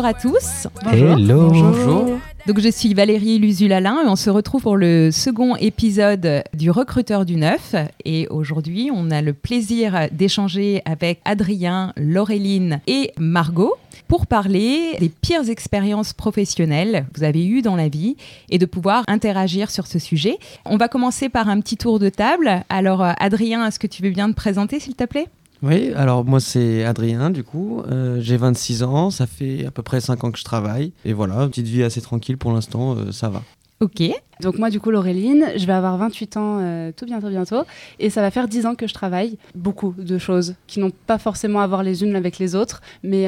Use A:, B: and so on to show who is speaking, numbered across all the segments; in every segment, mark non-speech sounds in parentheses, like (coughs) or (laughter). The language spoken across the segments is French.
A: Bonjour à tous.
B: Hello.
A: Bonjour. Donc je suis Valérie Luzulalin et on se retrouve pour le second épisode du Recruteur du Neuf. Et aujourd'hui, on a le plaisir d'échanger avec Adrien, Laureline et Margot pour parler des pires expériences professionnelles que vous avez eues dans la vie et de pouvoir interagir sur ce sujet. On va commencer par un petit tour de table. Alors Adrien, est-ce que tu veux bien te présenter s'il te plaît?
B: Oui, alors moi c'est Adrien du coup, euh, j'ai 26 ans, ça fait à peu près 5 ans que je travaille et voilà, petite vie assez tranquille pour l'instant, euh, ça va.
A: Ok.
C: Donc moi du coup Laureline, je vais avoir 28 ans euh, tout bientôt bientôt et ça va faire 10 ans que je travaille. Beaucoup de choses qui n'ont pas forcément à voir les unes avec les autres, mais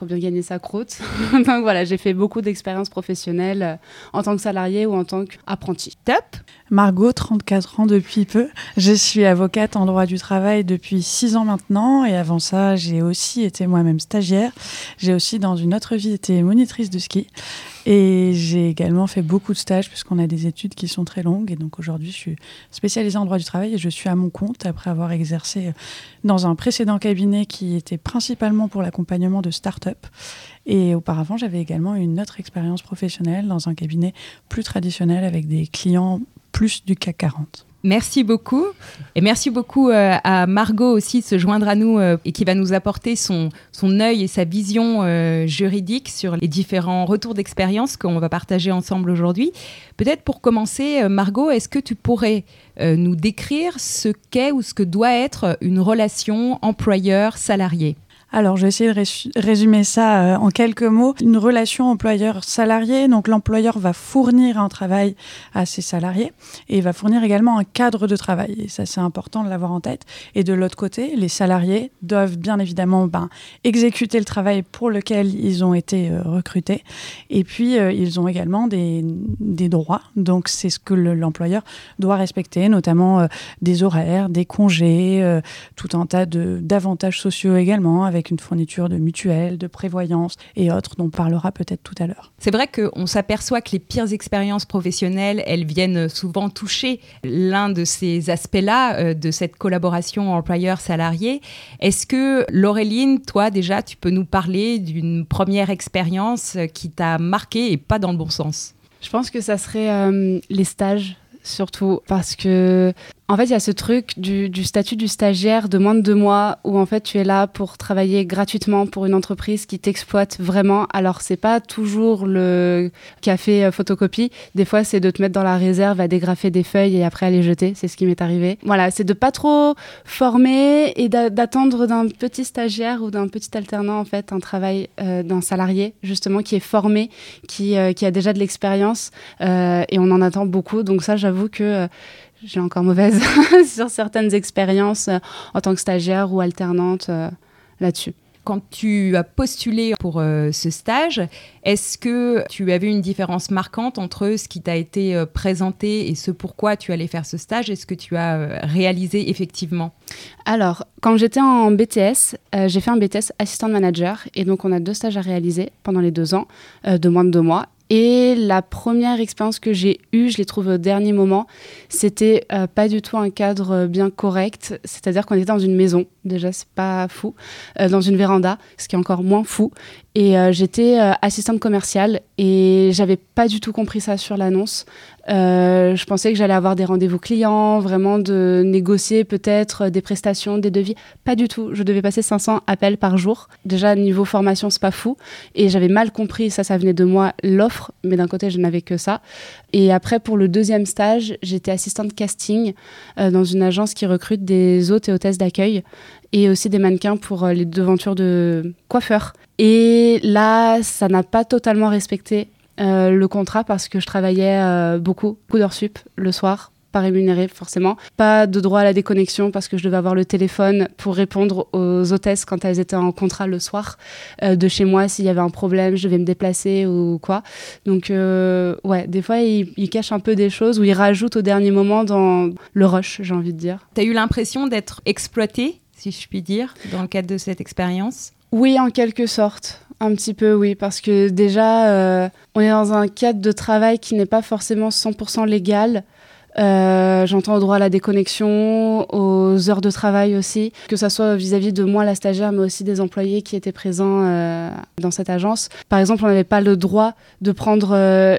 C: faut bien gagner sa croûte. (laughs) Donc voilà, j'ai fait beaucoup d'expériences professionnelles euh, en tant que salarié ou en tant qu'apprenti.
A: Top
D: Margot, 34 ans depuis peu. Je suis avocate en droit du travail depuis 6 ans maintenant et avant ça, j'ai aussi été moi-même stagiaire. J'ai aussi dans une autre vie été monitrice de ski et j'ai également fait beaucoup de stages puisqu'on a des études qui sont très longues et donc aujourd'hui, je suis spécialisée en droit du travail et je suis à mon compte après avoir exercé dans un précédent cabinet qui était principalement pour l'accompagnement de start-up et auparavant, j'avais également une autre expérience professionnelle dans un cabinet plus traditionnel avec des clients plus du CAC 40.
A: Merci beaucoup. Et merci beaucoup euh, à Margot aussi de se joindre à nous euh, et qui va nous apporter son, son œil et sa vision euh, juridique sur les différents retours d'expérience qu'on va partager ensemble aujourd'hui. Peut-être pour commencer, Margot, est-ce que tu pourrais nous décrire ce qu'est ou ce que doit être une relation employeur-salarié?
D: Alors, je vais essayer de résumer ça euh, en quelques mots. Une relation employeur-salarié, donc l'employeur va fournir un travail à ses salariés et va fournir également un cadre de travail. Et ça, c'est important de l'avoir en tête. Et de l'autre côté, les salariés doivent bien évidemment ben, exécuter le travail pour lequel ils ont été euh, recrutés. Et puis, euh, ils ont également des, droits. Donc, c'est ce que l'employeur doit respecter, notamment des horaires, des congés, tout un tas d'avantages sociaux également, avec une fourniture de mutuelles, de prévoyance et autres dont on parlera peut-être tout à l'heure.
A: C'est vrai qu'on s'aperçoit que les pires expériences professionnelles, elles viennent souvent toucher l'un de ces aspects-là euh, de cette collaboration employeur-salarié. Est-ce que Laureline, toi déjà, tu peux nous parler d'une première expérience qui t'a marqué et pas dans le bon sens?
C: Je pense que ça serait euh, les stages surtout parce que en fait, il y a ce truc du, statut du stagiaire de moins de deux mois où en fait tu es là pour travailler gratuitement pour une entreprise qui t'exploite vraiment. Alors c'est pas toujours le café euh, photocopie. Des fois, c'est de te mettre dans la réserve à dégrafer des feuilles et après à les jeter. C'est ce qui m'est arrivé. Voilà, c'est de pas trop former et d'attendre d'un petit stagiaire ou d'un petit alternant en fait un travail euh, d'un salarié justement qui est formé, qui, euh, qui a déjà de l'expérience et on en attend beaucoup. Donc ça, j'avoue que j'ai encore mauvaise (laughs) sur certaines expériences euh, en tant que stagiaire ou alternante euh, là-dessus.
A: Quand tu as postulé pour euh, ce stage, est-ce que tu avais une différence marquante entre ce qui t'a été présenté et ce pourquoi tu allais faire ce stage Est-ce que tu as réalisé effectivement?
C: Alors, quand j'étais en BTS, j'ai fait un BTS assistant manager et donc on a deux stages à réaliser pendant les deux ans, de moins de deux mois. Et la première expérience que j'ai eue, je l'ai trouvée au dernier moment, c'était euh, pas du tout un cadre euh, bien correct. C'est-à-dire qu'on était dans une maison, déjà c'est pas fou, euh, dans une véranda, ce qui est encore moins fou. Et j'étais assistante commerciale et j'avais pas du tout compris ça sur l'annonce. Euh, je pensais que j'allais avoir des rendez-vous clients, vraiment de négocier peut-être des prestations, des devis. Pas du tout. Je devais passer 500 appels par jour. Déjà, niveau formation, c'est pas fou. Et j'avais mal compris, ça, ça venait de moi, l'offre. Mais d'un côté, je n'avais que ça. Et après, pour le deuxième stage, j'étais assistante casting euh, dans une agence qui recrute des hôtes et hôtesses d'accueil et aussi des mannequins pour euh, les devantures de coiffeurs. Et là, ça n'a pas totalement respecté euh, le contrat parce que je travaillais euh, beaucoup, beaucoup d'heures sup le soir, pas rémunéré forcément. Pas de droit à la déconnexion parce que je devais avoir le téléphone pour répondre aux hôtesses quand elles étaient en contrat le soir de chez moi s'il y avait un problème, je devais me déplacer ou quoi. Donc ouais, des fois il, il, cache un peu des choses ou il rajoute au dernier moment dans le rush, j'ai envie de dire.
A: T'as eu l'impression d'être exploité, si je puis dire, dans le cadre de cette expérience
C: Oui, en quelque sorte. Un petit peu, oui, parce que déjà, euh, on est dans un cadre de travail qui n'est pas forcément 100% légal. Euh, j'entends au droit à la déconnexion, aux heures de travail aussi, que ce soit vis-à-vis de moi, la stagiaire, mais aussi des employés qui étaient présents euh, dans cette agence. Par exemple, on n'avait pas le droit de prendre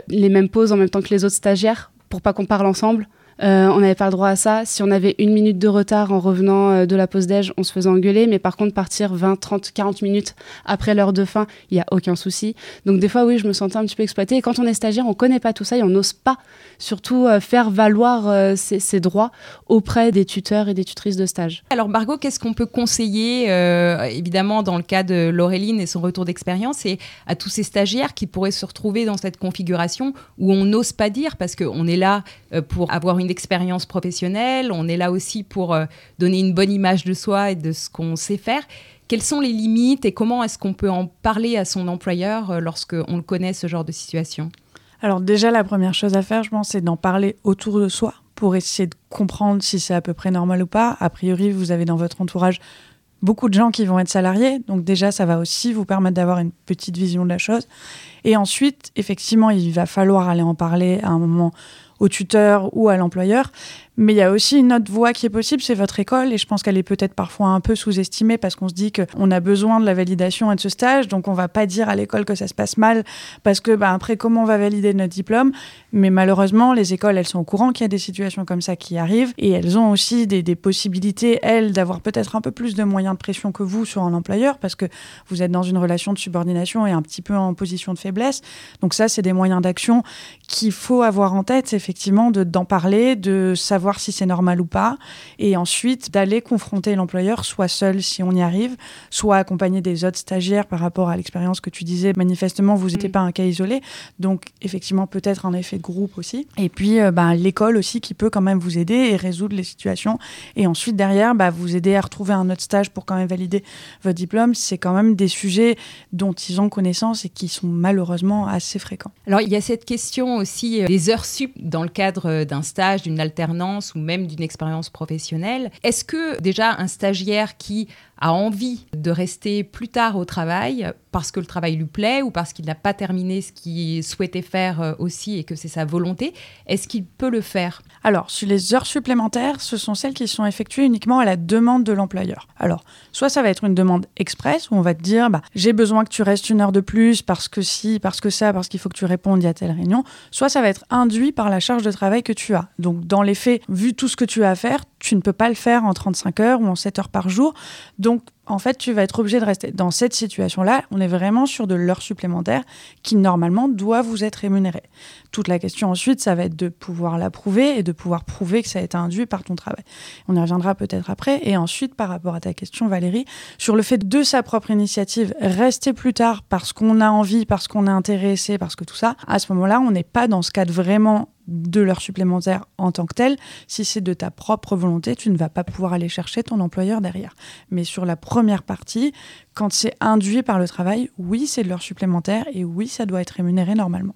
C: les mêmes pauses en même temps que les autres stagiaires pour pas qu'on parle ensemble. Euh, on n'avait pas le droit à ça. Si on avait une minute de retard en revenant euh, de la pause déj, on se faisait engueuler. Mais par contre, partir 20, 30, 40 minutes après l'heure de fin, il n'y a aucun souci. Donc des fois, oui, je me sentais un petit peu exploitée. Et quand on est stagiaire, on ne connaît pas tout ça et on n'ose pas surtout euh, faire valoir ses, droits auprès des tuteurs et des tutrices de stage.
A: Alors Margot, qu'est-ce qu'on peut conseiller, évidemment, dans le cas de Laureline et son retour d'expérience, et à tous ces stagiaires qui pourraient se retrouver dans cette configuration où on n'ose pas dire, parce qu'on est là pour avoir une expérience professionnelle, on est là aussi pour euh, donner une bonne image de soi et de ce qu'on sait faire. Quelles sont les limites et comment est-ce qu'on peut en parler à son employeur euh, lorsqu'on le connaît, ce genre de situation?
D: Alors déjà, la première chose à faire, je pense, c'est d'en parler autour de soi pour essayer de comprendre si c'est à peu près normal ou pas. A priori, vous avez dans votre entourage beaucoup de gens qui vont être salariés, donc déjà, ça va aussi vous permettre d'avoir une petite vision de la chose. Et ensuite, effectivement, il va falloir aller en parler à un moment au tuteur ou à l'employeur. Mais il y a aussi une autre voie qui est possible, c'est votre école. Et je pense qu'elle est peut-être parfois un peu sous-estimée parce qu'on se dit qu'on a besoin de la validation et de ce stage. Donc on va pas dire à l'école que ça se passe mal parce que bah, après, comment on va valider notre diplôme? Mais malheureusement, les écoles, elles sont au courant qu'il y a des situations comme ça qui arrivent. Et elles ont aussi des, des possibilités, elles, d'avoir peut-être un peu plus de moyens de pression que vous sur un employeur parce que vous êtes dans une relation de subordination et un petit peu en position de faiblesse. Donc ça, c'est des moyens d'action qu'il faut avoir en tête, effectivement, d'en parler, de savoir si c'est normal ou pas, et ensuite d'aller confronter l'employeur, soit seul si on y arrive, soit accompagné des autres stagiaires par rapport à l'expérience que tu disais. Manifestement, vous n'étiez mm. pas un cas isolé, donc effectivement peut-être un effet de groupe aussi. Et puis euh, bah, l'école aussi qui peut quand même vous aider et résoudre les situations. Et ensuite derrière, bah, vous aider à retrouver un autre stage pour quand même valider votre diplôme. C'est quand même des sujets dont ils ont connaissance et qui sont malheureusement assez fréquents.
A: Alors il y a cette question aussi euh, des heures sup dans le cadre euh, d'un stage, d'une alternance ou même d'une expérience professionnelle. Est-ce que déjà un stagiaire qui a envie de rester plus tard au travail parce que le travail lui plaît ou parce qu'il n'a pas terminé ce qu'il souhaitait faire euh, aussi et que c'est sa volonté, est-ce qu'il peut le faire?
D: Alors, sur les heures supplémentaires, ce sont celles qui sont effectuées uniquement à la demande de l'employeur. Alors, soit ça va être une demande express où on va te dire bah, j'ai besoin que tu restes une heure de plus parce que si, parce que ça, parce qu'il faut que tu répondes à telle réunion, soit ça va être induit par la charge de travail que tu as. Donc, dans les faits, vu tout ce que tu as à faire, tu ne peux pas le faire en 35 heures ou en 7 heures par jour. Donc, en fait, tu vas être obligé de rester. Dans cette situation-là, on est vraiment sur de l'heure supplémentaire qui, normalement, doit vous être rémunérée. Toute la question ensuite, ça va être de pouvoir la prouver et de pouvoir prouver que ça a été induit par ton travail. On y reviendra peut-être après. Et ensuite, par rapport à ta question, Valérie, sur le fait de sa propre initiative, rester plus tard parce qu'on a envie, parce qu'on est intéressé, parce que tout ça, à ce moment-là, on n'est pas dans ce cadre vraiment de l'heure supplémentaire en tant que telle. Si c'est de ta propre volonté, tu ne vas pas pouvoir aller chercher ton employeur derrière. Mais sur la première partie, quand c'est induit par le travail, oui, c'est de l'heure supplémentaire et oui, ça doit être rémunéré normalement.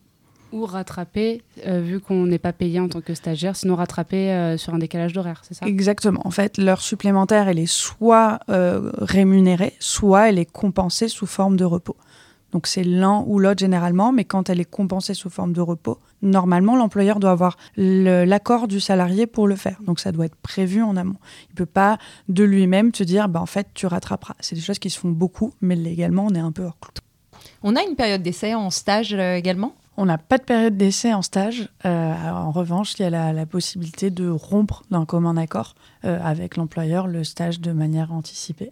C: Ou rattraper, euh, vu qu'on n'est pas payé en tant que stagiaire, sinon rattraper euh, sur un décalage d'horaire, c'est ça?
D: Exactement. En fait, l'heure supplémentaire, elle est soit euh, rémunérée, soit elle est compensée sous forme de repos. Donc c'est l'un ou l'autre généralement, mais quand elle est compensée sous forme de repos, normalement l'employeur doit avoir l'accord du salarié pour le faire. Donc ça doit être prévu en amont. Il ne peut pas de lui-même te dire bah, en fait tu rattraperas. C'est des choses qui se font beaucoup, mais légalement on est un peu hors clou.
A: On a une période d'essai en stage euh, également?
D: On n'a pas de période d'essai en stage. Euh, en revanche, il y a la, possibilité de rompre d'un commun accord euh, avec l'employeur le stage de manière anticipée.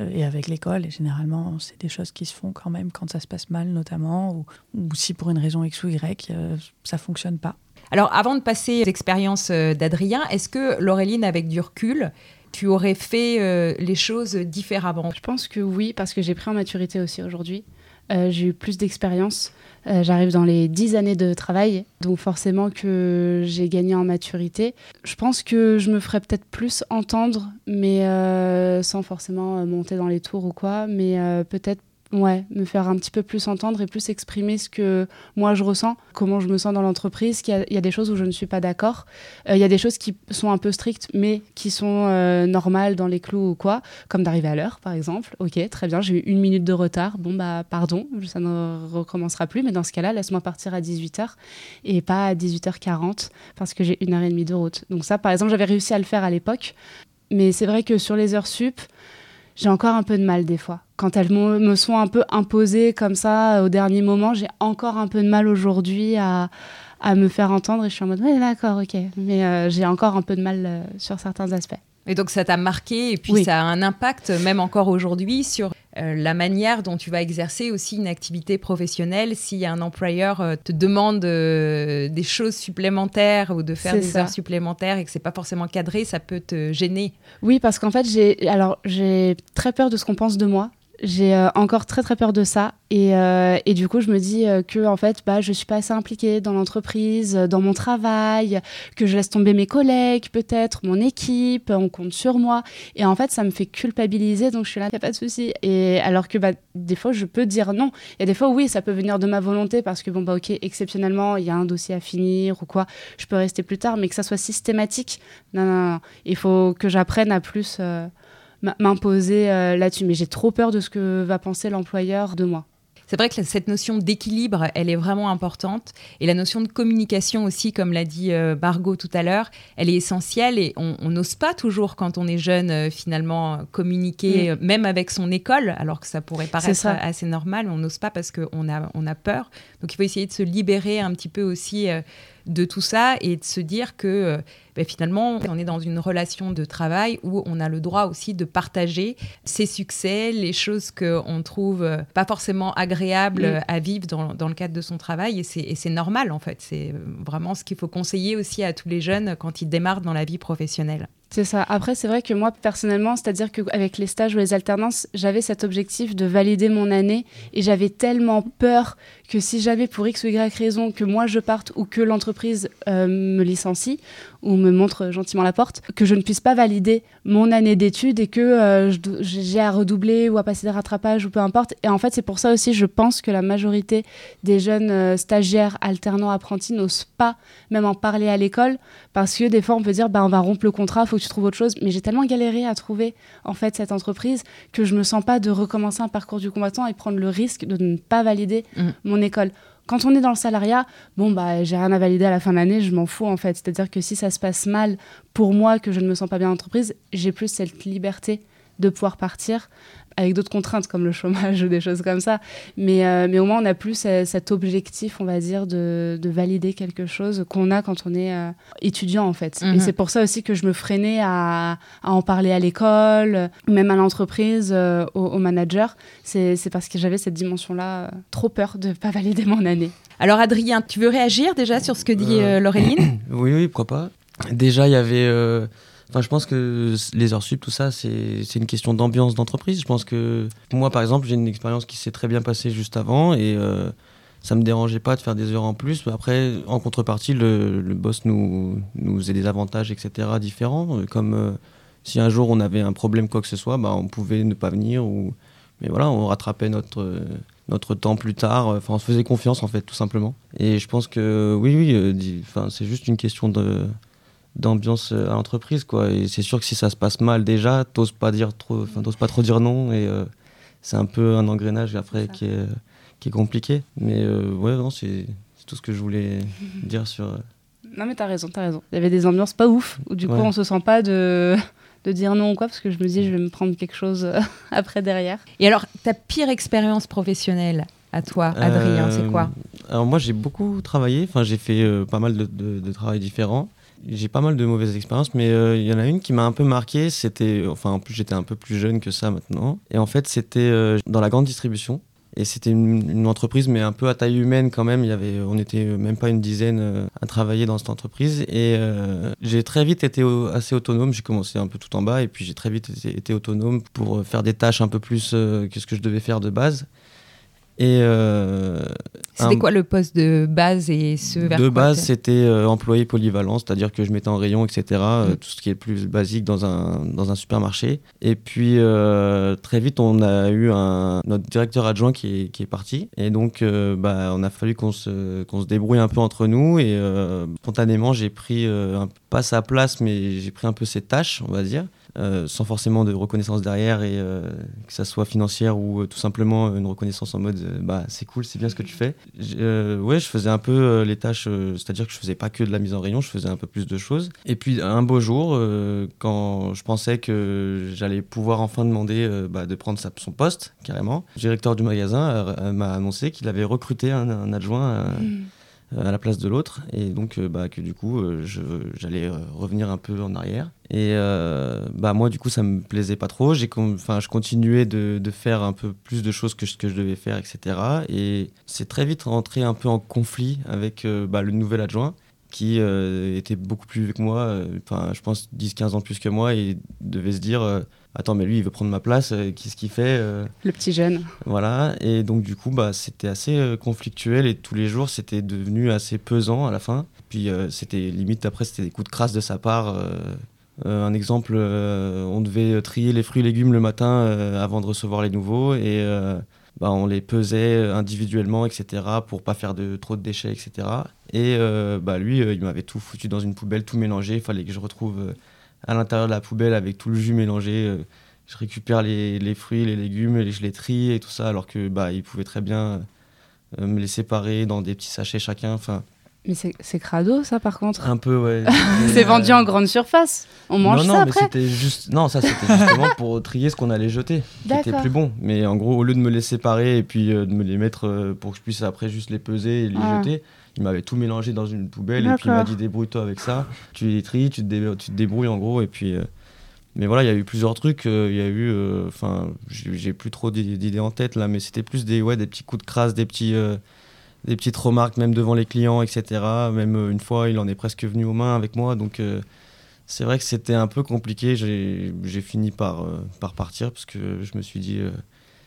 D: Euh, et avec l'école. Et généralement, c'est des choses qui se font quand même quand ça se passe mal, notamment, ou, si pour une raison X ou Y, euh, ça fonctionne pas.
A: Alors, avant de passer aux expériences euh, d'Adrien, est-ce que Laureline, avec du recul, tu aurais fait les choses différemment?
C: Je pense que oui, parce que j'ai pris en maturité aussi aujourd'hui. J'ai eu plus d'expérience. Euh, j'arrive dans les 10 années de travail, donc forcément que j'ai gagné en maturité. Je pense que je me ferais peut-être plus entendre, mais euh, sans forcément monter dans les tours ou quoi, mais euh, peut-être Ouais, me faire un petit peu plus entendre et plus exprimer ce que moi je ressens, comment je me sens dans l'entreprise, qu'il y, a des choses où je ne suis pas d'accord. Euh, il y a des choses qui sont un peu strictes, mais qui sont euh, normales dans les clous ou quoi, comme d'arriver à l'heure par exemple. Ok, très bien, j'ai eu une minute de retard. Bon, bah pardon, ça ne recommencera plus, mais dans ce cas-là, laisse-moi partir à 18h et pas à 18h40 parce que j'ai une heure et demie de route. Donc, ça, par exemple, j'avais réussi à le faire à l'époque, mais c'est vrai que sur les heures sup, j'ai encore un peu de mal des fois. Quand elles me sont un peu imposées comme ça au dernier moment, j'ai encore un peu de mal aujourd'hui à, à, me faire entendre et je suis en mode, ouais, d'accord, ok. Mais euh, j'ai encore un peu de mal euh, sur certains aspects.
A: Et donc ça t'a marqué et puis ça a un impact même encore aujourd'hui sur euh, la manière dont tu vas exercer aussi une activité professionnelle si un employeur euh, te demande euh, des choses supplémentaires ou de faire des heures supplémentaires et que c'est pas forcément cadré, ça peut te gêner.
C: Oui, parce qu'en fait, j'ai alors j'ai très peur de ce qu'on pense de moi j'ai euh, encore très très peur de ça. Et, euh, et du coup je me dis euh, que en fait bah je suis pas assez impliquée dans l'entreprise, dans mon travail, que je laisse tomber mes collègues peut-être, mon équipe, on compte sur moi. Et en fait ça me fait culpabiliser donc je suis là a pas de souci. Et alors que bah des fois je peux dire non, a des fois oui ça peut venir de ma volonté parce que bon bah ok exceptionnellement il y a un dossier à finir ou quoi, je peux rester plus tard mais que ça soit systématique, non non, non. il faut que j'apprenne à plus m'imposer euh, là-dessus. Mais j'ai trop peur de ce que va penser l'employeur de moi.
A: C'est vrai que cette notion d'équilibre, elle est vraiment importante. Et la notion de communication aussi, comme l'a dit euh, Margot tout à l'heure, elle est essentielle. Et on n'ose pas toujours, quand on est jeune, euh, finalement, communiquer, même avec son école, alors que ça pourrait paraître assez normal. On n'ose pas parce qu'on a, on a peur. Donc il faut essayer de se libérer un petit peu aussi de tout ça et de se dire que euh, ben, finalement, on est dans une relation de travail où on a le droit aussi de partager ses succès, les choses qu'on trouve euh, pas forcément agréables mm. à vivre dans, dans, le cadre de son travail. Et c'est normal, en fait. C'est vraiment ce qu'il faut conseiller aussi à tous les jeunes quand ils démarrent dans la vie professionnelle.
C: C'est ça. Après, c'est vrai que moi, personnellement, c'est-à-dire qu'avec les stages ou les alternances, j'avais cet objectif de valider mon année et j'avais tellement peur que si jamais, pour X ou Y raison, que moi je parte ou que l'entreprise euh, me licencie ou me montre gentiment la porte, que je ne puisse pas valider mon année d'études et que euh, j'ai à redoubler ou à passer des rattrapages ou peu importe. Et en fait, c'est pour ça aussi, je pense que la majorité des jeunes euh, stagiaires, alternants, apprentis n'osent pas même en parler à l'école parce que des fois, on peut dire, bah, on va rompre le contrat, faut que tu trouves autre chose. Mais j'ai tellement galéré à trouver en fait cette entreprise que je me sens pas de recommencer un parcours du combattant et prendre le risque de ne pas valider mmh. mon école. Quand on est dans le salariat, bon, bah, j'ai rien à valider à la fin de l'année, je m'en fous en fait. C'est-à-dire que si ça se passe mal pour moi, que je ne me sens pas bien en entreprise, j'ai plus cette liberté de pouvoir partir avec d'autres contraintes comme le chômage (laughs) ou des choses comme ça. Mais, euh, mais au moins, on a plus cet objectif, on va dire, de, de valider quelque chose qu'on a quand on est euh, étudiant, en fait. Et mhm. c'est pour ça aussi que je me freinais à, à en parler à l'école, même à l'entreprise, euh, au, manager. C'est parce que j'avais cette dimension-là, trop peur de ne pas valider mon année.
A: Alors, Adrien, tu veux réagir déjà sur ce que dit Laureline (coughs)
B: Oui, oui, pourquoi pas. Déjà, il y avait Enfin, je pense que les heures sup, tout ça, c'est une question d'ambiance d'entreprise. Je pense que moi, par exemple, j'ai une expérience qui s'est très bien passée juste avant et euh, ça me dérangeait pas de faire des heures en plus. Après, en contrepartie, le, le boss nous, nous faisait des avantages, etc., différents. Comme euh, si un jour on avait un problème, quoi que ce soit, bah, on pouvait ne pas venir. Ou... Mais voilà, on rattrapait notre, notre temps plus tard. Enfin, on se faisait confiance, en fait, tout simplement. Et je pense que oui, oui, euh, c'est juste une question de d'ambiance euh, à l'entreprise quoi. Et c'est sûr que si ça se passe mal déjà t'oses pas dire trop enfin t'oses pas trop dire non et euh, c'est un peu un engrenage après qui est qui est compliqué. Mais euh, ouais non c'est tout ce que je voulais (laughs) dire sur
C: non mais t'as raison t'as raison. Il y avait des ambiances pas ouf où du coup on se sent pas de de dire non ou quoi parce que je me dis je vais me prendre quelque chose (laughs) après derrière.
A: Et alors ta pire expérience professionnelle? À toi Adrien c'est quoi
B: alors moi j'ai beaucoup travaillé enfin j'ai fait pas mal de, de, de travail différents j'ai pas mal de mauvaises expériences, mais euh, il y en a une qui m'a un peu marqué. C'était, enfin, en plus, j'étais un peu plus jeune que ça maintenant. Et en fait, c'était euh, dans la grande distribution. Et c'était une, entreprise, mais un peu à taille humaine quand même. Il y avait, on n'était même pas une dizaine euh, à travailler dans cette entreprise. Et j'ai très vite été assez autonome. J'ai commencé un peu tout en bas, et puis j'ai très vite été, été, autonome pour faire des tâches un peu plus que ce que je devais faire de base. Et euh,
A: C'était quoi le poste de base et ce vers
B: de base, c'était euh, employé polyvalent, c'est-à-dire que je mettais en rayon, etc. euh,
A: Mm.
B: tout ce qui est plus basique dans un, dans un supermarché. Et puis, euh, très vite, on a eu un, notre directeur adjoint qui est, qui est parti. Et donc, euh, bah, on a fallu qu'on se, qu'on se débrouille un peu entre nous. Et euh, spontanément, j'ai pris, euh, un- pas sa place, mais j'ai pris un peu ses tâches, on va dire. Euh, sans forcément de reconnaissance derrière et euh, que ça soit financière ou euh, tout simplement une reconnaissance en mode bah c'est cool c'est bien ce que tu fais ouais je faisais un peu les tâches euh, c'est à dire que je faisais pas que de la mise en rayon je faisais un peu plus de choses et puis un beau jour quand je pensais que j'allais pouvoir enfin demander bah, de prendre son poste carrément le directeur du magasin m'a annoncé qu'il avait recruté un, adjoint euh,
C: Mm.
B: À la place de l'autre. Et donc euh, bah, que du coup euh, j'allais euh, revenir un peu en arrière. Et euh, bah moi du coup ça me plaisait pas trop. J'ai enfin je continuais de, faire un peu plus de choses que ce que je devais faire etc et c'est très vite rentré un peu en conflit avec euh, bah, le nouvel adjoint qui euh, était beaucoup plus vieux que moi euh, enfin je pense 10-15 ans plus que moi et devait se dire euh, attends mais lui il veut prendre ma place euh, qu'est-ce qu'il fait euh,
C: Le petit jeune.
B: voilà, et donc du coup, bah, c'était assez euh, conflictuel et tous les jours, c'était devenu assez pesant à la fin. Puis c'était limite, après, c'était des coups de crasse de sa part. euh, un exemple, euh, on devait trier les fruits et légumes le matin euh, avant de recevoir les nouveaux et bah, on les pesait individuellement, etc., pour pas faire de trop de déchets, etc. Et bah, lui, il m'avait tout foutu dans une poubelle, tout mélangé. Il fallait que je retrouve à l'intérieur de la poubelle avec tout le jus mélangé. euh, je récupère les, les fruits, les légumes, et je les trie et tout ça, alors que bah, il pouvait très bien euh, me les séparer dans des petits sachets chacun. Enfin,
C: Mais c'est crado, ça, par contre.
B: un peu, ouais. (laughs)
C: C'est
B: Mais,
C: vendu
B: euh,
C: en grande surface. On mange
B: non,
C: ça
B: non, mais
C: après
B: c'était juste. Non, ça c'était justement pour (laughs) trier ce qu'on allait jeter, qui était plus bon. Mais en gros, au lieu de me les séparer et puis euh, de me les mettre euh, pour que je puisse après juste les peser et les
C: Ah.
B: jeter, il m'avait tout mélangé dans une poubelle et puis il m'a dit débrouille-toi avec ça. Tu les tries, tu te, dé- tu te débrouilles en gros et puis. euh, mais voilà, il y a eu plusieurs trucs. euh, Il y a eu, euh, enfin, j'ai plus trop d'i- d'idées en tête là, mais c'était plus des, ouais, des petits coups de crasse, des petits, des petites remarques même devant les clients, etc. Même une fois, il en est presque venu aux mains avec moi, donc c'est vrai que c'était un peu compliqué. J'ai j'ai fini par, euh, par partir parce que je me suis dit, euh,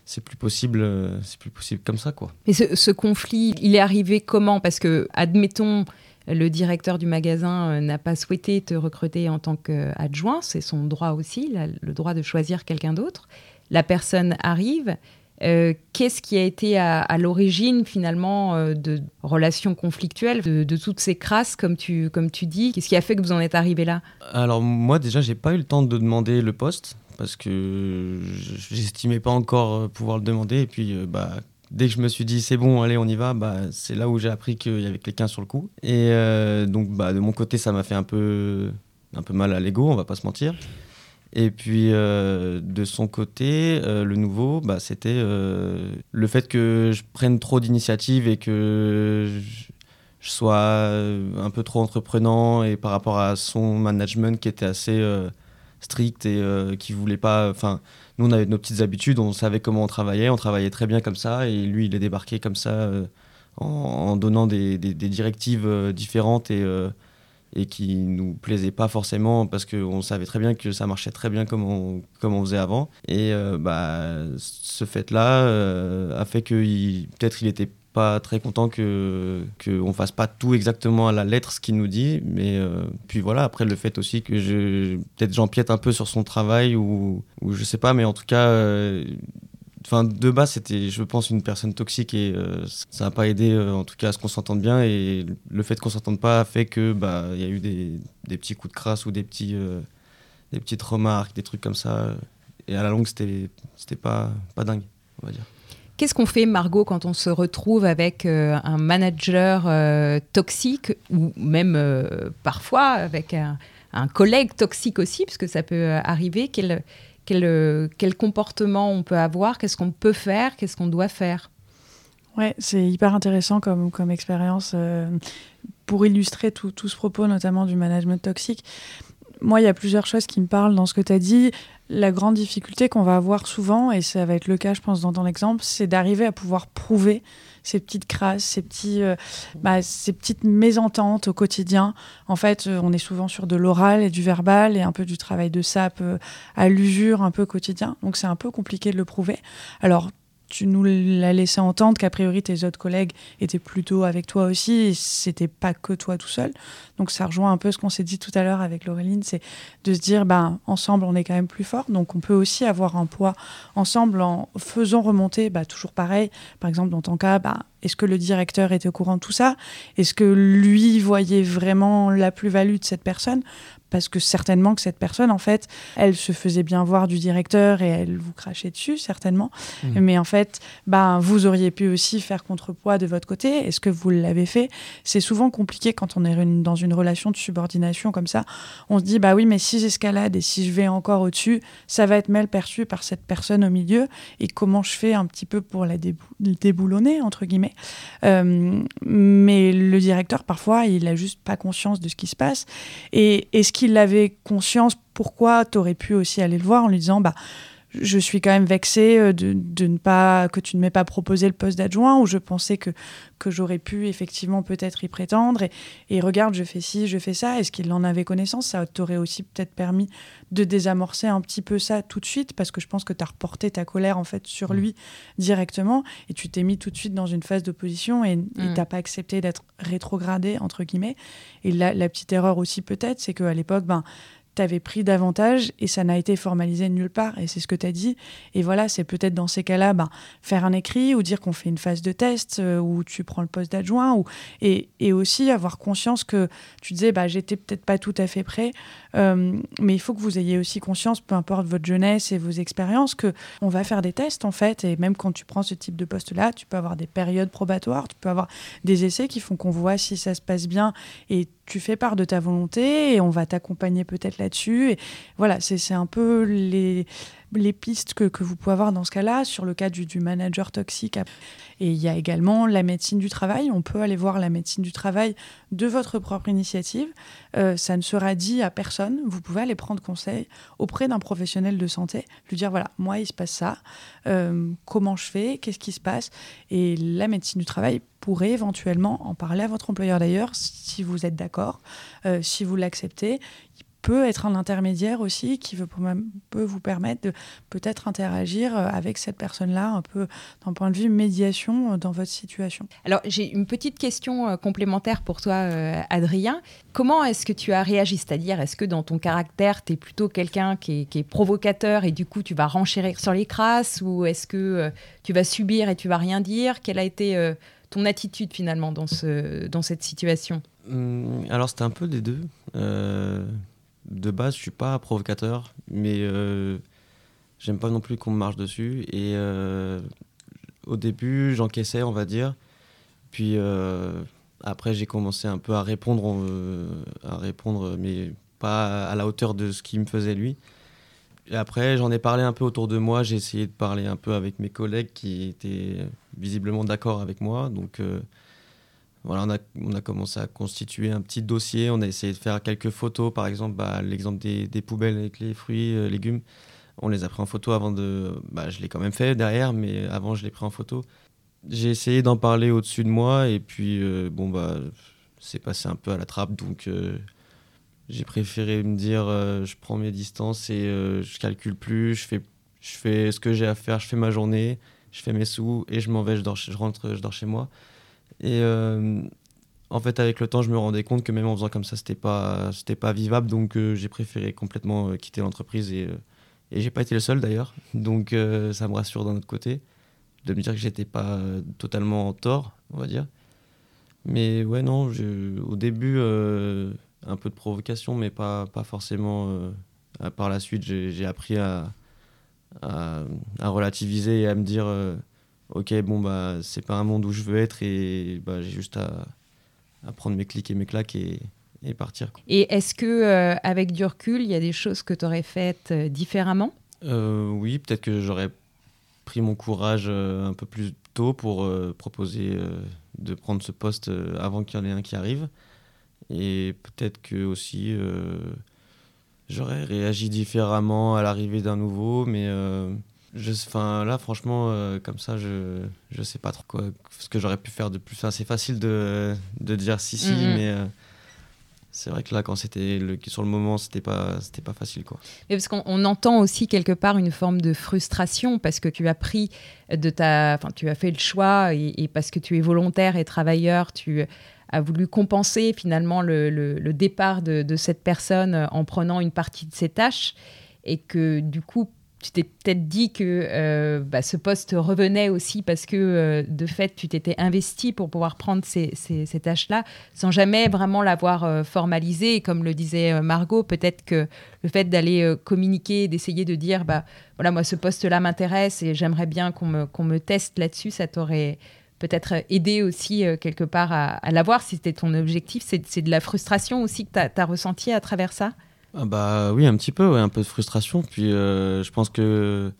B: c'est plus possible, euh, c'est plus possible comme ça, quoi.
A: Mais ce, ce conflit, il est arrivé comment? Parce que, admettons, le directeur du magasin euh, n'a pas souhaité te recruter en tant qu'adjoint, c'est son droit aussi, le droit de choisir quelqu'un d'autre. La personne arrive. euh, Qu'est-ce qui a été à, à l'origine finalement de relations conflictuelles, de, de toutes ces crasses comme tu, comme tu dis? Qu'est-ce qui a fait que vous en êtes arrivé là?
B: Alors moi déjà j'ai pas eu le temps de demander le poste parce que je- j'estimais pas encore euh, pouvoir le demander. Et puis euh, bah dès que je me suis dit c'est bon allez on y va bah c'est là où j'ai appris qu'il y avait quelqu'un sur le coup. Et euh, donc bah de mon côté ça m'a fait un peu un peu mal à l'ego on va pas se mentir. Et puis de son côté le nouveau c'était le fait que je prenne trop d'initiatives et que je, je sois un peu trop entreprenant et par rapport à son management qui était assez euh, strict et euh, qui voulait pas. Enfin, nous on avait nos petites habitudes, on savait comment on travaillait, on travaillait très bien comme ça et lui il est débarqué comme ça euh, en, donnant des, directives euh, différentes et euh, et qui nous plaisaient pas forcément parce qu'on savait très bien que ça marchait très bien comme on, on faisait avant. Et bah, ce fait-là a fait que peut-être il était pas très content que qu'on fasse pas tout exactement à la lettre ce qu'il nous dit mais euh, puis voilà après le fait aussi que je peut-être j'empiète un peu sur son travail ou ou je sais pas mais en tout cas euh, Enfin, de base, c'était, je pense, une personne toxique et euh, ça n'a pas aidé, en tout cas, à ce qu'on s'entende bien. Et le fait qu'on s'entende pas a fait que, bah, il y a eu des, des petits coups de crasse ou des petits, des petites remarques, des trucs comme ça. Et à la longue, c'était, c'était pas, pas dingue, on va dire.
A: Qu'est-ce qu'on fait, Margot, quand on se retrouve avec euh, un manager euh, toxique ou même euh, parfois avec un, collègue toxique aussi, puisque ça peut arriver? Quel, quel, quel comportement on peut avoir? Qu'est-ce qu'on peut faire? Qu'est-ce qu'on doit faire?
D: Ouais, c'est hyper intéressant comme, comme expérience pour illustrer tout, tout ce propos, notamment du management toxique. Moi, il y a plusieurs choses qui me parlent dans ce que tu as dit. La grande difficulté qu'on va avoir souvent, et ça va être le cas, je pense, dans ton exemple, c'est d'arriver à pouvoir prouver ces petites crasses, ces, petits, euh, bah, ces petites mésententes au quotidien. En fait, euh, on est souvent sur de l'oral et du verbal et un peu du travail de sape euh, à l'usure un peu quotidien. Donc, c'est un peu compliqué de le prouver. Alors, tu nous l'as laissé entendre qu'a priori tes autres collègues étaient plutôt avec toi aussi c'était pas que toi tout seul. Donc ça rejoint un peu ce qu'on s'est dit tout à l'heure avec Laureline, c'est de se dire ben ensemble on est quand même plus fort, donc on peut aussi avoir un poids ensemble en faisant remonter, bah, toujours pareil. Par exemple dans ton cas, bah, est-ce que le directeur était au courant de tout ça? Est-ce que lui voyait vraiment la plus-value de cette personne? Parce que certainement que cette personne, en fait, elle se faisait bien voir du directeur et elle vous crachait dessus, certainement. Mmh. Mais en fait, ben, vous auriez pu aussi faire contrepoids de votre côté. Est-ce que vous l'avez fait? C'est souvent compliqué quand on est dans une relation de subordination comme ça. On se dit, bah oui, mais si j'escalade et si je vais encore au-dessus, ça va être mal perçu par cette personne au milieu. Et comment je fais un petit peu pour la déboulonner, entre guillemets? Euh, mais le directeur, parfois, il a juste pas conscience de ce qui se passe. Et, et ce qu'il avait conscience, pourquoi tu pu aussi aller le voir en lui disant bah je suis quand même vexée euh, de, de, ne pas que tu ne m'aies pas proposé le poste d'adjoint ou je pensais que que j'aurais pu effectivement peut-être y prétendre. Et, et, regarde je fais ci je fais ça. Est-ce qu'il en avait connaissance? Ça t'aurait aussi peut-être permis de désamorcer un petit peu ça tout de suite parce que je pense que tu as reporté ta colère en fait sur mmh. lui directement. Et tu t'es mis tout de suite dans une phase d'opposition et mmh. pas accepté d'être rétrogradé entre guillemets. Et la, la petite erreur aussi peut-être c'est qu'à l'époque ben tu avais pris davantage et ça n'a été formalisé nulle part. Et c'est ce que tu as dit. Et voilà, c'est peut-être dans ces cas-là, ben, faire un écrit ou dire qu'on fait une phase de test euh, où tu prends le poste d'adjoint. Ou... Et, et, aussi avoir conscience que tu disais, bah, j'étais peut-être pas tout à fait prêt. Euh, mais il faut que vous ayez aussi conscience, peu importe votre jeunesse et vos expériences, que on va faire des tests en fait. Et même quand tu prends ce type de poste-là, tu peux avoir des périodes probatoires, tu peux avoir des essais qui font qu'on voit si ça se passe bien et tu fais part de ta volonté et on va t'accompagner peut-être là-dessus. Et voilà, c'est un peu les, les pistes que, vous pouvez avoir dans ce cas-là, sur le cas du, du, manager toxique. Et il y a également la médecine du travail. On peut aller voir la médecine du travail de votre propre initiative. Euh, ça ne sera dit à personne. Vous pouvez aller prendre conseil auprès d'un professionnel de santé, lui dire voilà, moi, il se passe ça. Euh, comment je fais? Qu'est-ce qui se passe? Et la médecine du travail pourrait éventuellement en parler à votre employeur d'ailleurs, si vous êtes d'accord, euh, si vous l'acceptez peut être un intermédiaire aussi qui veut, peut vous permettre de peut-être interagir euh, avec cette personne-là un peu d'un point de vue médiation euh, dans votre situation.
A: Alors j'ai une petite question euh, complémentaire pour toi Adrien. Comment est-ce que tu as réagi? C'est-à-dire est-ce que dans ton caractère tu es plutôt quelqu'un qui, est provocateur et du coup tu vas renchérir sur les crasses? Ou est-ce que tu vas subir et tu vas rien dire? Quelle a été ton attitude finalement dans, ce, dans cette situation?
B: Hum, Alors c'était un peu des deux de base, je suis pas provocateur, mais euh, j'aime pas non plus qu'on me marche dessus. Et euh, au début, j'encaissais, on va dire. Puis euh, après, j'ai commencé un peu à répondre, à répondre, mais pas à la hauteur de ce qu'il me faisait lui. Et après, j'en ai parlé un peu autour de moi. J'ai essayé de parler un peu avec mes collègues qui étaient visiblement d'accord avec moi. Donc voilà, on a, on a, commencé à constituer un petit dossier. On a essayé de faire quelques photos, par exemple, bah, l'exemple des, poubelles avec les fruits, euh, légumes. On les a pris en photo avant de. Bah, je l'ai quand même fait derrière, mais avant, je l'ai pris en photo. J'ai essayé d'en parler au-dessus de moi, et puis, euh, bon, bah, c'est passé un peu à la trappe. Donc, euh, j'ai préféré me dire je prends mes distances et je calcule plus. Je fais, je fais ce que j'ai à faire, je fais ma journée, je fais mes sous, et je m'en vais, je, dors, je rentre, je dors chez moi. Et euh, en fait, avec le temps, je me rendais compte que même en faisant comme ça, c'était pas, c'était pas vivable. Donc, euh, j'ai préféré complètement euh, quitter l'entreprise et, et j'ai pas été le seul d'ailleurs. Donc, ça me rassure d'un autre côté de me dire que j'étais pas totalement en tort, on va dire. Mais ouais, non, au début, un peu de provocation, mais pas, pas forcément. par la suite, j'ai appris à, à, à, relativiser et à me dire ok, bon, bah, c'est pas un monde où je veux être et bah, j'ai juste à, à, prendre mes clics et mes claques et, et partir.
A: Et est-ce que euh, avec du recul, il y a des choses que tu aurais faites euh, différemment?
B: Euh, Oui, peut-être que j'aurais pris mon courage un peu plus tôt pour proposer de prendre ce poste avant qu'il y en ait un qui arrive. Et peut-être que aussi j'aurais réagi différemment à l'arrivée d'un nouveau, mais je, enfin, là, franchement, euh, comme ça, je, je sais pas trop quoi, ce que j'aurais pu faire de plus. Enfin, c'est facile de, de dire si, si, mm-hmm. mais, euh, c'est vrai que là, quand c'était le, sur le moment, c'était pas, c'était pas facile, quoi.
A: Mais parce qu'on entend aussi quelque part une forme de frustration parce que tu as pris de ta, enfin, tu as fait le choix et, parce que tu es volontaire et travailleur, tu as voulu compenser finalement le, le, départ de, de, cette personne en prenant une partie de ses tâches et que du coup tu t'es peut-être dit que euh, bah, ce poste revenait aussi parce que euh, de fait tu t'étais investi pour pouvoir prendre ces, ces, tâches-là sans jamais vraiment l'avoir euh, formalisé. Et comme le disait Margot, peut-être que le fait d'aller communiquer, d'essayer de dire bah voilà moi ce poste-là m'intéresse et j'aimerais bien qu'on me, me teste là-dessus, ça t'aurait peut-être aidé aussi quelque part à, l'avoir si c'était ton objectif. C'est de la frustration aussi que tu as ressenti à travers ça?
B: Ah bah oui, un petit peu, un peu de frustration. Puis euh, je pense que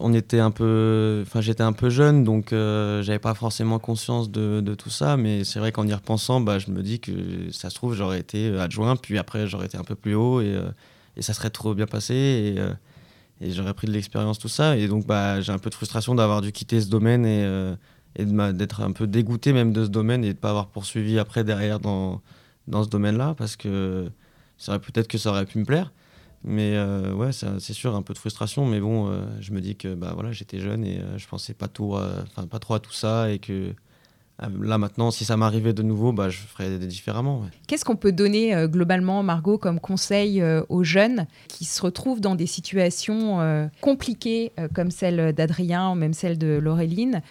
B: on était un peu, enfin j'étais un peu jeune, donc euh, j'avais pas forcément conscience de, de tout ça. Mais c'est vrai qu'en y repensant, bah, je me dis que ça se trouve j'aurais été adjoint, puis après j'aurais été un peu plus haut et, euh, et ça serait trop bien passé et, j'aurais pris de l'expérience tout ça. Et donc bah j'ai un peu de frustration d'avoir dû quitter ce domaine et, et d'être un peu dégoûté même de ce domaine et de pas avoir poursuivi après derrière dans dans ce domaine-là parce que vrai peut-être que ça aurait pu me plaire. Mais euh, ouais, c'est sûr, un peu de frustration. Mais bon, euh, je me dis que bah, voilà, j'étais jeune et euh, je pensais pas, tout, pas trop à tout ça. Et que là maintenant, si ça m'arrivait de nouveau, bah, je ferais différemment.
A: Qu'est-ce qu'on peut donner globalement, Margot, comme conseil aux jeunes qui se retrouvent dans des situations compliquées comme celle d'Adrien ou même celle de Laureline?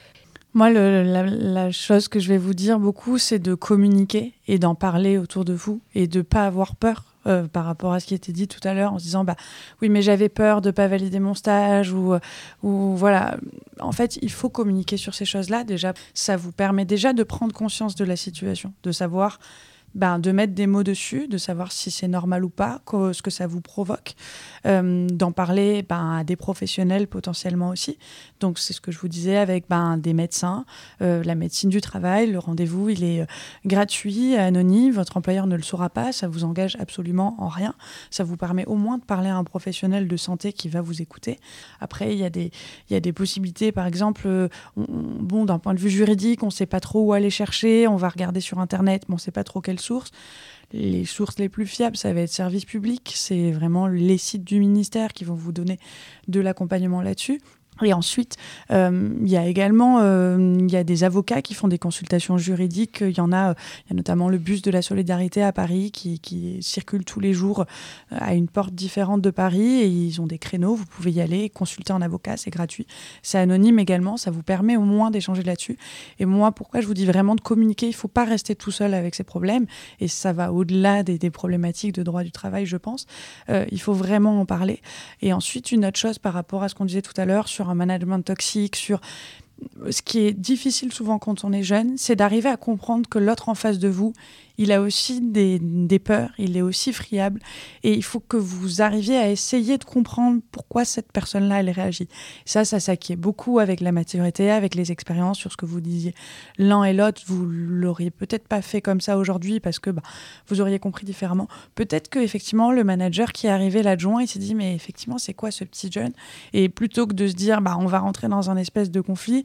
D: Moi, la, chose que je vais vous dire beaucoup, c'est de communiquer et d'en parler autour de vous et de pas avoir peur euh, par rapport à ce qui était dit tout à l'heure en se disant bah oui mais j'avais peur de pas valider mon stage ou ou voilà. En fait il faut communiquer sur ces choses là déjà ça vous permet déjà de prendre conscience de la situation de savoir ben, de mettre des mots dessus, de savoir si c'est normal ou pas, ce que ça vous provoque, euh, d'en parler ben, à des professionnels potentiellement aussi. Donc c'est ce que je vous disais avec ben, des médecins, euh, la médecine du travail, le rendez-vous il est euh, gratuit, anonyme, votre employeur ne le saura pas, ça vous engage absolument en rien, ça vous permet au moins de parler à un professionnel de santé qui va vous écouter. Après il y a des, il y a des possibilités, par exemple, bon d'un point de vue juridique, on ne sait pas trop où aller chercher, on va regarder sur internet, mais on ne sait pas trop quelle sources. Les sources les plus fiables, ça va être service public. C'est vraiment les sites du ministère qui vont vous donner de l'accompagnement là-dessus. Et ensuite, euh, il y a également euh, y a des avocats qui font des consultations juridiques. Il y en a, il y a notamment le bus de la solidarité à Paris qui, circule tous les jours euh, à une porte différente de Paris et ils ont des créneaux. Vous pouvez y aller, consulter un avocat, c'est gratuit. C'est anonyme également, ça vous permet au moins d'échanger là-dessus. Et moi, pourquoi je vous dis vraiment de communiquer? Il ne faut pas rester tout seul avec ces problèmes et ça va au-delà des, des, problématiques de droit du travail, je pense. il faut vraiment en parler. Et ensuite, une autre chose par rapport à ce qu'on disait tout à l'heure sur un management toxique, sur ce qui est difficile souvent quand on est jeune, c'est d'arriver à comprendre que l'autre en face de vous, il a aussi des, peurs, il est aussi friable, et il faut que vous arriviez à essayer de comprendre pourquoi cette personne-là, elle réagit. Ça, ça s'acquiert beaucoup avec la maturité, avec les expériences sur ce que vous disiez. L'un et l'autre, vous l'auriez peut-être pas fait comme ça aujourd'hui parce que bah, vous auriez compris différemment. Peut-être que effectivement, le manager qui est arrivé, l'adjoint, il s'est dit, mais effectivement, c'est quoi ce petit jeune? Et plutôt que de se dire, bah, on va rentrer dans un espèce de conflit,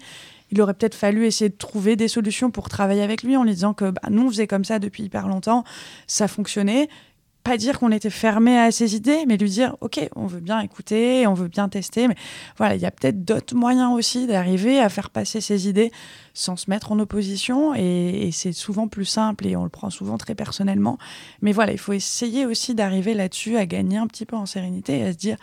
D: il aurait peut-être fallu essayer de trouver des solutions pour travailler avec lui en lui disant que bah, nous, on faisait comme ça depuis hyper longtemps, ça fonctionnait. Pas dire qu'on était fermé à ses idées, mais lui dire ok, on veut bien écouter, on veut bien tester, mais voilà, il y a peut-être d'autres moyens aussi d'arriver à faire passer ses idées sans se mettre en opposition, et, c'est souvent plus simple et on le prend souvent très personnellement. Mais voilà, il faut essayer aussi d'arriver là-dessus à gagner un petit peu en sérénité et à se dire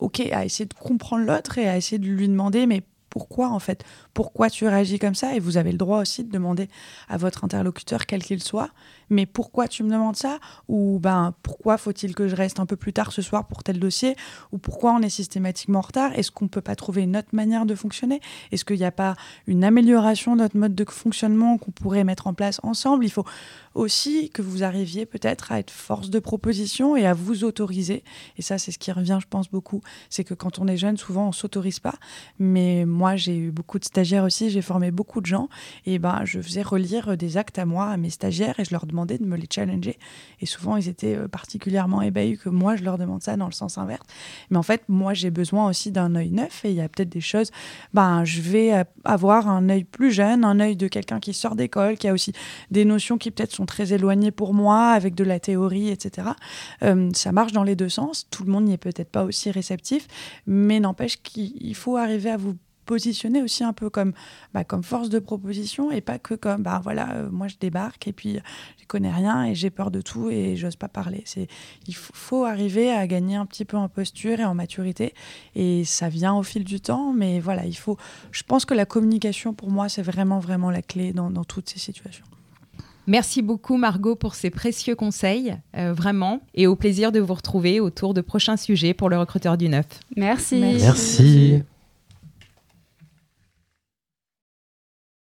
D: ok, à essayer de comprendre l'autre et à essayer de lui demander mais pourquoi en fait? Pourquoi tu réagis comme ça Et vous avez le droit aussi de demander à votre interlocuteur, quel qu'il soit, mais pourquoi tu me demandes ça? Ou ben pourquoi faut-il que je reste un peu plus tard ce soir pour tel dossier? Ou pourquoi on est systématiquement en retard? Est-ce qu'on ne peut pas trouver une autre manière de fonctionner? Est-ce qu'il n'y a pas une amélioration de notre mode de fonctionnement qu'on pourrait mettre en place ensemble? Il faut aussi que vous arriviez peut-être à être force de proposition et à vous autoriser. Et ça, c'est ce qui revient, je pense, beaucoup. C'est que quand on est jeune, souvent, on s'autorise pas. Mais moi, j'ai eu beaucoup de stagiaires stagiaire aussi, j'ai formé beaucoup de gens. Et ben, je faisais relire des actes à moi, à mes stagiaires, et je leur demandais de me les challenger. Et souvent, ils étaient euh, particulièrement ébahis que moi, je leur demande ça dans le sens inverse. Mais en fait, moi, j'ai besoin aussi d'un œil neuf. Et il y a peut-être des choses, ben, je vais avoir un œil plus jeune, un œil de quelqu'un qui sort d'école, qui a aussi des notions qui peut-être sont très éloignées pour moi, avec de la théorie, etc. Euh, ça marche dans les deux sens. Tout le monde n'y est peut-être pas aussi réceptif, mais n'empêche qu'il faut arriver à vous positionner aussi un peu comme, bah, comme force de proposition et pas que comme bah voilà euh, moi je débarque et puis je connais rien et j'ai peur de tout et j'ose pas parler c'est il faut arriver à gagner un petit peu en posture et en maturité et ça vient au fil du temps mais voilà il faut je pense que la communication pour moi c'est vraiment vraiment la clé dans, dans toutes ces situations
A: Merci beaucoup Margot pour ces précieux conseils, euh, vraiment, et au plaisir de vous retrouver autour de prochains sujets pour le recruteur du neuf.
C: Merci.
B: Merci.